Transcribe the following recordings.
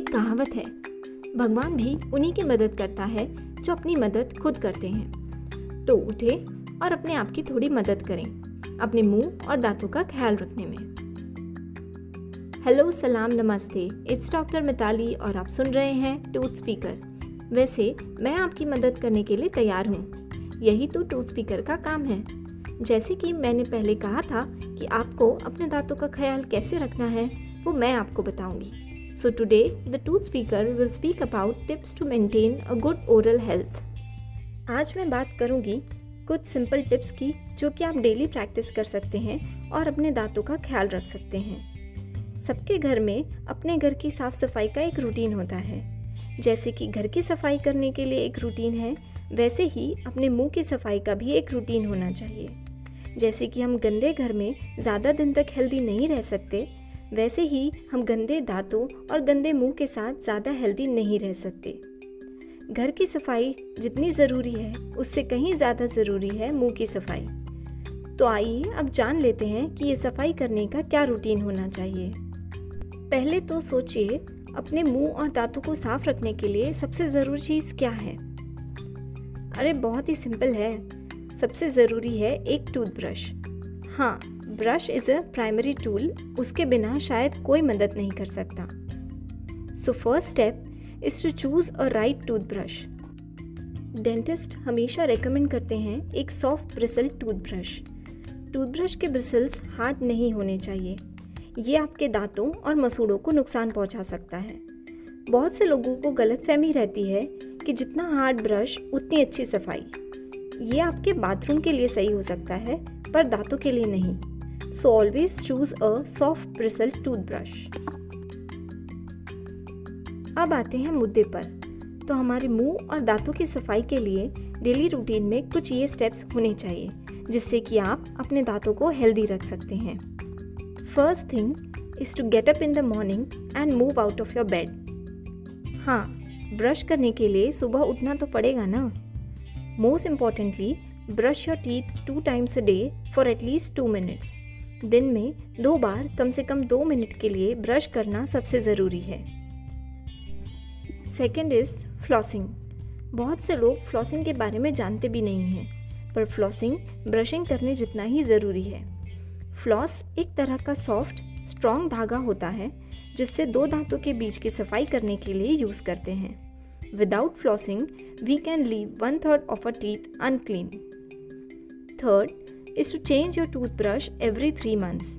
एक कहावत है। भगवान भी उन्हीं की मदद करता है, जो अपनी मदद खुद करते हैं। तो उठे और अपने आप की थोड़ी मदद करें, अपने मुँह और दांतों का ख्याल रखने में। हेलो, सलाम, नमस्ते। इट्स डॉक्टर मिताली और आप सुन रहे हैं टूथ स्पीकर। वैसे, मैं आपकी मदद करने के लिए तैयार हूँ। यही तो टूथ स्पीकर का काम है। जैसे कि मैंने पहले कहा था कि आपको अपने दांतों का ख्याल कैसे रखना है, वो मैं आपको बताऊँगी। So today the tooth speaker will speak about tips to maintain a good oral health आज मैं बात करूँगी कुछ सिंपल टिप्स की, जो कि आप डेली प्रैक्टिस कर सकते हैं और अपने दांतों का ख्याल रख सकते हैं। सबके घर में अपने घर की साफ़ सफ़ाई का एक रूटीन होता है। जैसे कि घर की सफ़ाई करने के लिए एक रूटीन है, वैसे ही अपने मुँह की सफ़ाई का भी एक रूटीन होना चाहिए। जैसे कि हम गंदे घर में ज़्यादा दिन तक हेल्दी नहीं रह सकते वैसे ही हम गंदे दांतों और गंदे मुँह के साथ ज़्यादा हेल्दी नहीं रह सकते। घर की सफ़ाई जितनी ज़रूरी है, उससे कहीं ज़्यादा ज़रूरी है मुँह की सफ़ाई। तो आइए अब जान लेते हैं कि ये सफ़ाई करने का क्या रूटीन होना चाहिए। पहले तो सोचिए, अपने मुँह और दांतों को साफ़ रखने के लिए सबसे ज़रूरी चीज़ क्या है? अरे बहुत ही सिंपल है। सबसे ज़रूरी है एक टूथब्रश हाँ brush is a primary tool उसके बिना शायद कोई मदद नहीं कर सकता। So first step is to choose a right toothbrush dentist हमेशा रेकमेंड करते हैं एक सॉफ्ट ब्रिसल टूथब्रश टूथब्रश के ब्रिसल्स हार्ड नहीं होने चाहिए। ये आपके दांतों और मसूड़ों को नुकसान पहुँचा सकता है। बहुत से लोगों को गलतफहमी रहती है कि जितना हार्ड ब्रश उतनी अच्छी सफ़ाई। ये आपके बाथरूम के लिए सही हो सकता है, पर दांतों के लिए नहीं। So always choose a soft bristle toothbrush अब आते हैं मुद्दे पर। तो हमारे मुँह और दांतों की सफ़ाई के लिए डेली रूटीन में कुछ ये स्टेप्स होने चाहिए, जिससे कि आप अपने दांतों को हेल्दी रख सकते हैं। First thing is to get up in the morning and move out of your bed हाँ ब्रश करने के लिए सुबह उठना तो पड़ेगा ना? Most importantly brush your teeth two times a day for at least two minutes दिन में दो बार कम से कम दो मिनट के लिए ब्रश करना सबसे ज़रूरी है। सेकेंड इज़ फ्लॉसिंग बहुत से लोग फ्लॉसिंग के बारे में जानते भी नहीं हैं पर फ्लॉसिंग ब्रशिंग करने जितना ही ज़रूरी है। फ्लॉस एक तरह का सॉफ्ट स्ट्रॉन्ग धागा होता है जिससे दो दांतों के बीच की सफ़ाई करने के लिए यूज़ करते हैं। Without flossing, we can leave one third of our teeth unclean. Third is to change your toothbrush every three months.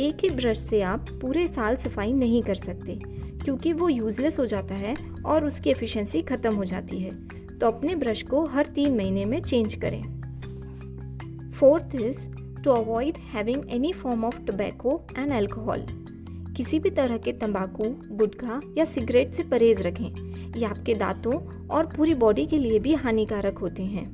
एक ही ब्रश से आप पूरे साल सफ़ाई नहीं कर सकते, क्योंकि वो यूजलेस हो जाता है और उसकी एफिशिएंसी ख़त्म हो जाती है। तो अपने ब्रश को हर तीन महीने में चेंज करें। Fourth is to avoid having any form of tobacco and alcohol किसी भी तरह के तंबाकू, गुटखा या सिगरेट से परहेज रखें। ये आपके दांतों और पूरी बॉडी के लिए भी हानिकारक होते हैं।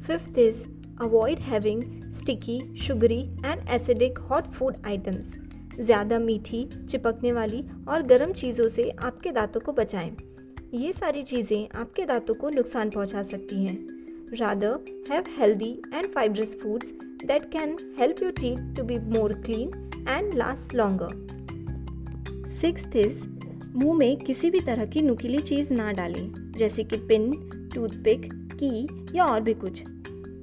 Fifth is avoid having sticky sugary and acidic hot food items ज़्यादा मीठी, चिपकने वाली और गर्म चीज़ों से आपके दांतों को बचाएँ। ये सारी चीज़ें आपके दांतों को नुकसान पहुँचा सकती हैं। Rather have healthy and fibrous foods that can help your teeth to be more clean and last longer six is मुँह में किसी भी तरह की नुकीली चीज़ ना डालें, जैसे कि पिन टूथपिक की या और भी कुछ।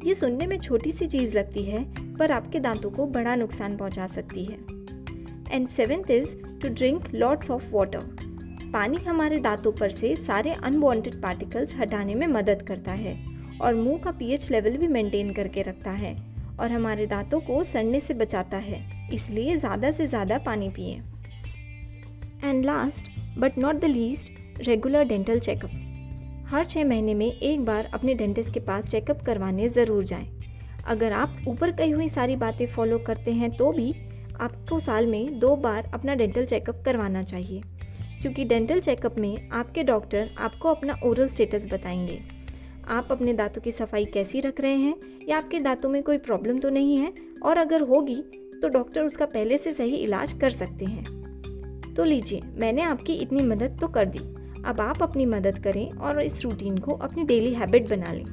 ये सुनने में छोटी सी चीज़ लगती है, पर आपके दांतों को बड़ा नुकसान पहुँचा सकती है। And seventh is to drink lots of water पानी हमारे दांतों पर से सारे अनवांटेड पार्टिकल्स हटाने में मदद करता है, और मुँह का पीएच लेवल भी मेंटेन करके रखता है, और हमारे दांतों को सड़ने से बचाता है, इसलिए ज़्यादा से ज़्यादा पानी पिए। And last but not the least regular dental checkup हर छः महीने में एक बार अपने डेंटिस्ट के पास चेकअप करवाने ज़रूर जाएँ। अगर आप ऊपर कही हुई सारी बातें फॉलो करते हैं तो भी आपको साल में दो बार अपना डेंटल चेकअप करवाना चाहिए। क्योंकि डेंटल चेकअप में आपके डॉक्टर आपको अपना ओरल स्टेटस बताएँगे। आप अपने दांतों की सफ़ाई कैसी रख रहे हैं, या आपके दांतों में कोई प्रॉब्लम तो नहीं है? और अगर होगी तो डॉक्टर उसका पहले से सही इलाज कर सकते हैं। तो लीजिए, मैंने आपकी इतनी मदद तो कर दी। अब आप अपनी मदद करें और इस रूटीन को अपनी डेली हैबिट बना लें।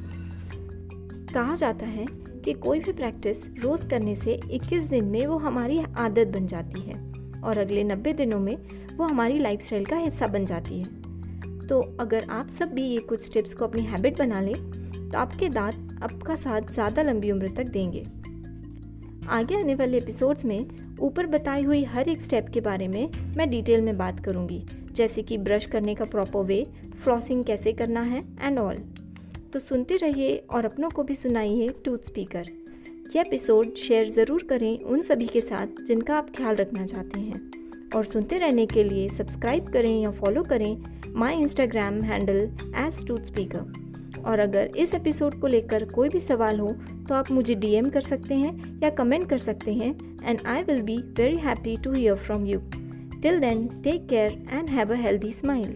कहा जाता है कि कोई भी प्रैक्टिस रोज़ करने से 21 दिन में वो हमारी आदत बन जाती है और अगले 90 दिनों में वो हमारी लाइफस्टाइल का हिस्सा बन जाती है। तो अगर आप सब भी ये कुछ टिप्स को अपनी हैबिट बना लें तो आपके दांत आपका साथ ज़्यादा लंबी उम्र तक देंगे। आगे आने वाले एपिसोड्स में ऊपर बताई हुई हर एक स्टेप के बारे में मैं डिटेल में बात करूँगी। जैसे कि ब्रश करने का प्रॉपर वे फ्लॉसिंग कैसे करना है एंड ऑल तो सुनते रहिए और अपनों को भी सुनाइए टूथ स्पीकर यह एपिसोड शेयर ज़रूर करें उन सभी के साथ जिनका आप ख्याल रखना चाहते हैं. और सुनते रहने के लिए सब्सक्राइब करें या फॉलो करें my Instagram handle as tooth speaker और अगर इस एपिसोड को लेकर कोई भी सवाल हो तो आप मुझे डीएम कर सकते हैं या कमेंट कर सकते हैं and I will be very happy to hear from you Till then, take care and have a healthy smile.